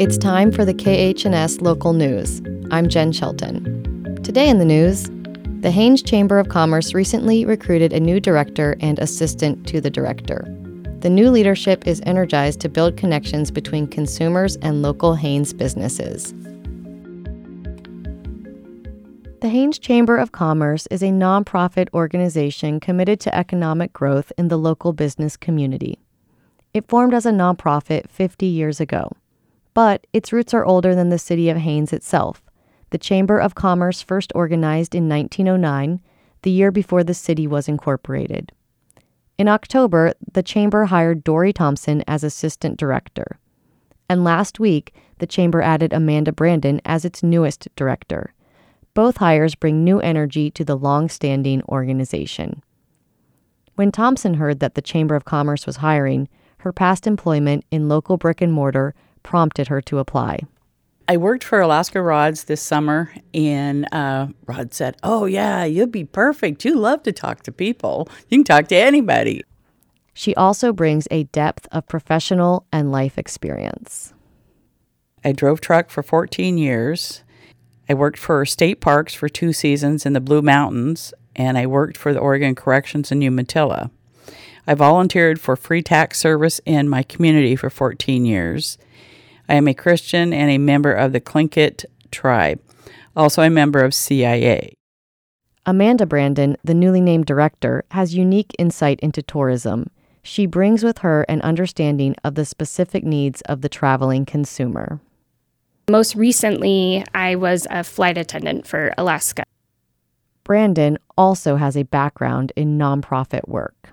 It's time for the KHNS local news. I'm Jen Shelton. Today in the news, the Haines Chamber of Commerce recently recruited a new director and assistant to the director. The new leadership is energized to build connections between consumers and local Haines businesses. The Haines Chamber of Commerce is a nonprofit organization committed to economic growth in the local business community. It formed as a nonprofit 50 years ago but its roots are older than the city of Haines itself. The Chamber of Commerce first organized in 1909, the year before the city was incorporated. In October, the Chamber hired Dory Thompson as assistant director. And last week, the Chamber added Amanda Brandon as its newest director. Both hires bring new energy to the long standing organization. When Thompson heard that the Chamber of Commerce was hiring, her past employment in local brick and mortar prompted her to apply. I worked for Alaska Rods this summer, and uh, Rod said, Oh, yeah, you'd be perfect. You love to talk to people. You can talk to anybody. She also brings a depth of professional and life experience. I drove truck for 14 years. I worked for state parks for two seasons in the Blue Mountains, and I worked for the Oregon Corrections in Umatilla. I volunteered for free tax service in my community for 14 years. I am a Christian and a member of the Tlingit tribe, also a member of CIA. Amanda Brandon, the newly named director, has unique insight into tourism. She brings with her an understanding of the specific needs of the traveling consumer. Most recently, I was a flight attendant for Alaska. Brandon also has a background in nonprofit work.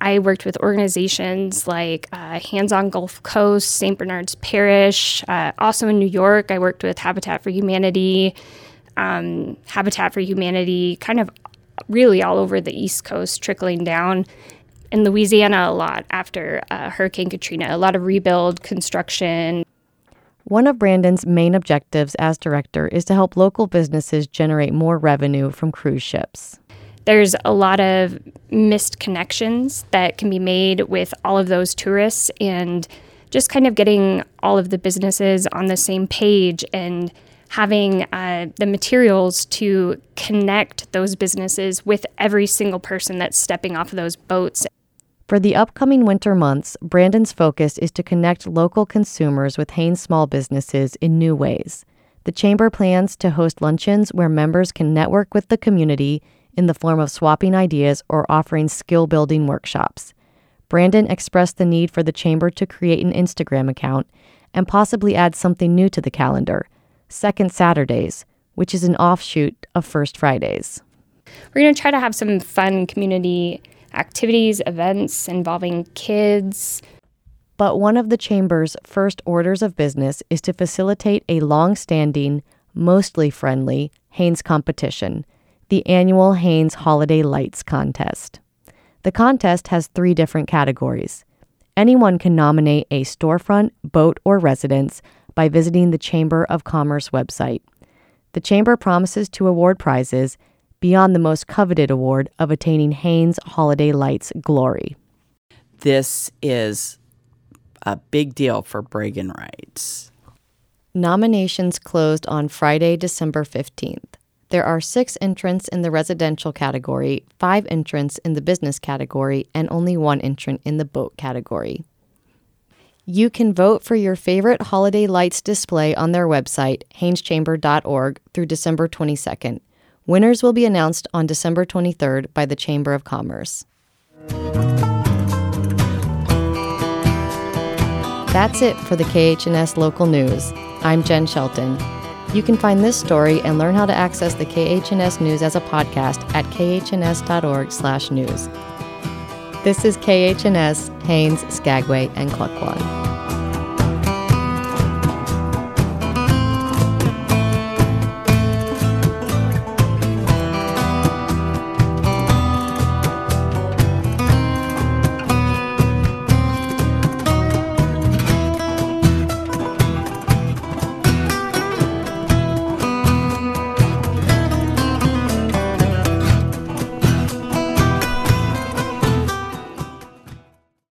I worked with organizations like uh, Hands on Gulf Coast, St. Bernard's Parish. Uh, also in New York, I worked with Habitat for Humanity, um, Habitat for Humanity, kind of really all over the East Coast, trickling down. In Louisiana, a lot after uh, Hurricane Katrina, a lot of rebuild, construction. One of Brandon's main objectives as director is to help local businesses generate more revenue from cruise ships there's a lot of missed connections that can be made with all of those tourists and just kind of getting all of the businesses on the same page and having uh, the materials to connect those businesses with every single person that's stepping off of those boats. For the upcoming winter months, Brandon's focus is to connect local consumers with Haines small businesses in new ways. The Chamber plans to host luncheons where members can network with the community in the form of swapping ideas or offering skill building workshops. Brandon expressed the need for the Chamber to create an Instagram account and possibly add something new to the calendar Second Saturdays, which is an offshoot of First Fridays. We're going to try to have some fun community activities, events involving kids. But one of the Chamber's first orders of business is to facilitate a long standing, mostly friendly Haines competition the annual Haines Holiday Lights Contest. The contest has three different categories. Anyone can nominate a storefront, boat, or residence by visiting the Chamber of Commerce website. The Chamber promises to award prizes beyond the most coveted award of attaining Haines Holiday Lights glory. This is a big deal for bragging rights. Nominations closed on Friday, December 15th. There are six entrants in the residential category, five entrants in the business category, and only one entrant in the boat category. You can vote for your favorite holiday lights display on their website, haineschamber.org, through December 22nd. Winners will be announced on December 23rd by the Chamber of Commerce. That's it for the KHNS local news. I'm Jen Shelton. You can find this story and learn how to access the KHNS news as a podcast at khns.org/news. This is KHNS, Haines, Skagway, and Klukwan.